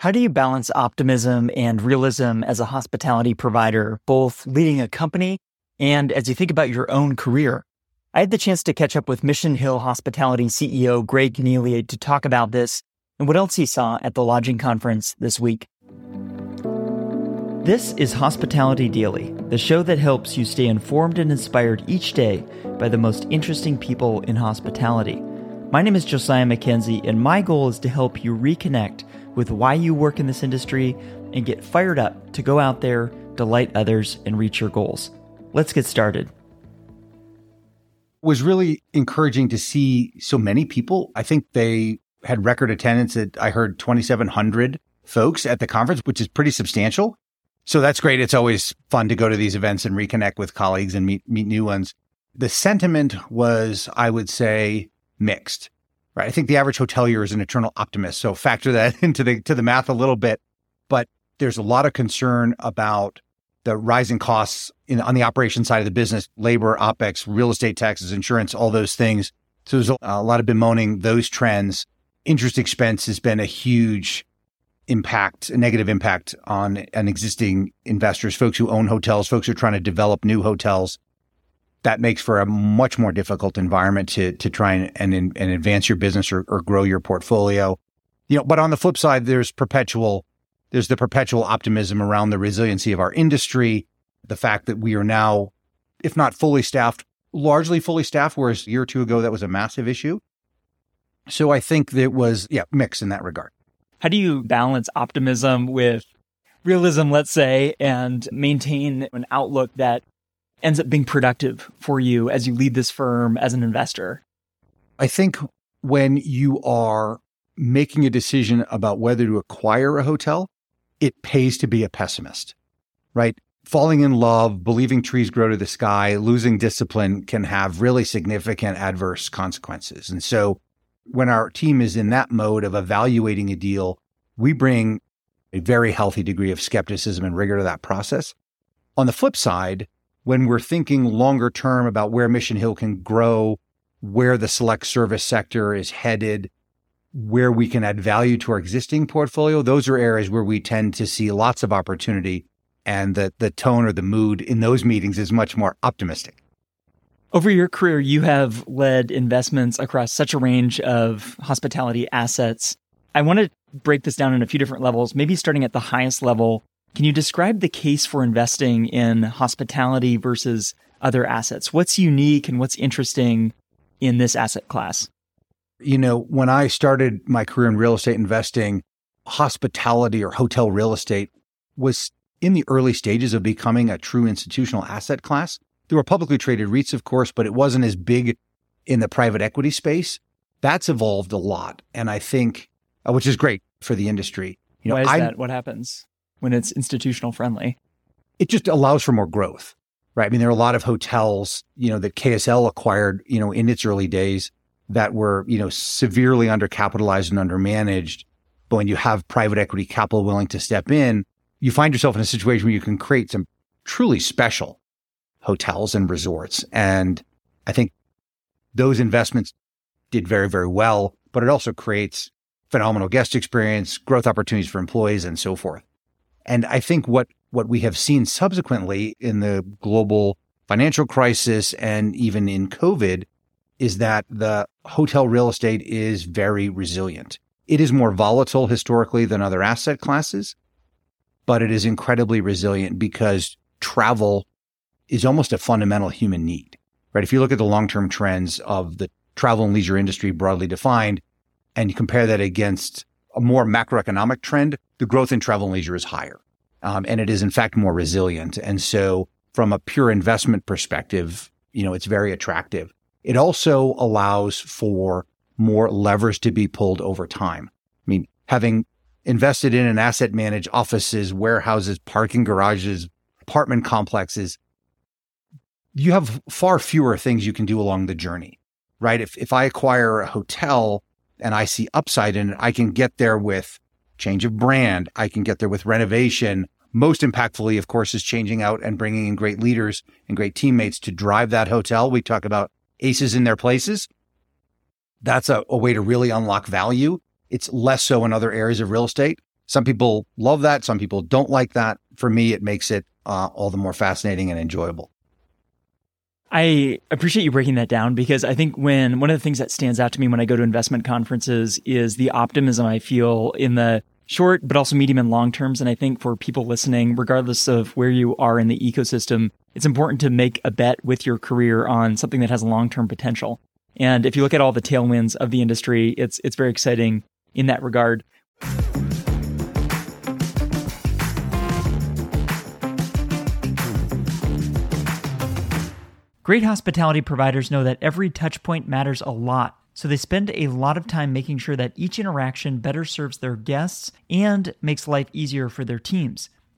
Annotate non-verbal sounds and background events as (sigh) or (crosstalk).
How do you balance optimism and realism as a hospitality provider, both leading a company and as you think about your own career? I had the chance to catch up with Mission Hill Hospitality CEO Greg Kennealey to talk about this and what else he saw at the lodging conference this week. This is Hospitality Daily, the show that helps you stay informed and inspired each day by the most interesting people in hospitality. My name is Josiah Mackenzie, and my goal is to help you reconnect with why you work in this industry and get fired up to go out there, delight others, and reach your goals. Let's get started. Was really encouraging to see so many people. I think they had record attendance at, I heard 2,700 folks at the conference, which is pretty substantial. So that's great. It's always fun to go to these events and reconnect with colleagues and meet, meet new ones. The sentiment was, I would say, mixed, right? I think the average hotelier is an eternal optimist. So factor that (laughs) into the, to the math a little bit, but there's a lot of concern about the rising costs in, on the operation side of the business, labor, OPEX, real estate taxes, insurance, all those things. So there's a, lot of bemoaning those trends. Interest expense has been a huge impact, a negative impact on an existing investors, folks who own hotels, folks who are trying to develop new hotels that makes for a much more difficult environment to to try and and, and advance your business or, or grow your portfolio. You know, but on the flip side, there's perpetual there's the perpetual optimism around the resiliency of our industry, the fact that we are now, if not fully staffed, largely fully staffed, whereas a year or two ago that was a massive issue. So I think that was yeah, mix in that regard. How do you balance optimism with realism, let's say, and maintain an outlook that ends up being productive for you as you lead this firm as an investor? I think when you are making a decision about whether to acquire a hotel, it pays to be a pessimist, right? Falling in love, believing trees grow to the sky, losing discipline can have really significant adverse consequences. And so when our team is in that mode of evaluating a deal, we bring a very healthy degree of skepticism and rigor to that process. On the flip side, when we're thinking longer term about where Mission Hill can grow, where the select service sector is headed, where we can add value to our existing portfolio, those are areas where we tend to see lots of opportunity. And the, the tone or the mood in those meetings is much more optimistic. Over your career, you have led investments across such a range of hospitality assets. I want to break this down in a few different levels, maybe starting at the highest level. Can you describe the case for investing in hospitality versus other assets? What's unique and what's interesting in this asset class? You know, when I started my career in real estate investing, hospitality or hotel real estate was in the early stages of becoming a true institutional asset class. There were publicly traded REITs, of course, but it wasn't as big in the private equity space. That's evolved a lot. And I think, uh, which is great for the industry. You know, Why is I, that? What happens? When it's institutional friendly? It just allows for more growth, right? I mean, there are a lot of hotels, you know, that KSL acquired, you know, in its early days that were, you know, severely undercapitalized and undermanaged. But when you have private equity capital willing to step in, you find yourself in a situation where you can create some truly special hotels and resorts. And I think those investments did very, very well, but it also creates phenomenal guest experience, growth opportunities for employees and so forth. And I think what, what we have seen subsequently in the global financial crisis and even in COVID is that the hotel real estate is very resilient. It is more volatile historically than other asset classes, but it is incredibly resilient because travel is almost a fundamental human need, right? If you look at the long-term trends of the travel and leisure industry broadly defined and you compare that against a more macroeconomic trend, the growth in travel and leisure is higher. Um, and it is in fact more resilient. And so from a pure investment perspective, you know, it's very attractive. It also allows for more levers to be pulled over time. I mean, having invested in and asset managed offices, warehouses, parking garages, apartment complexes, you have far fewer things you can do along the journey, right? If, if I acquire a hotel and I see upside in it, I can get there with change of brand. I can get there with renovation. Most impactfully, of course, is changing out and bringing in great leaders and great teammates to drive that hotel. We talk about aces in their places. That's a, a way to really unlock value. It's less so in other areas of real estate. Some people love that. Some people don't like that. For me, it makes it uh, all the more fascinating and enjoyable. I appreciate you breaking that down because I think when one of the things that stands out to me when I go to investment conferences is the optimism I feel in the short, but also medium and long terms. And I think for people listening, regardless of where you are in the ecosystem, it's important to make a bet with your career on something that has long term potential. And if you look at all the tailwinds of the industry, it's it's very exciting in that regard. Great hospitality providers know that every touch point matters a lot, so they spend a lot of time making sure that each interaction better serves their guests and makes life easier for their teams.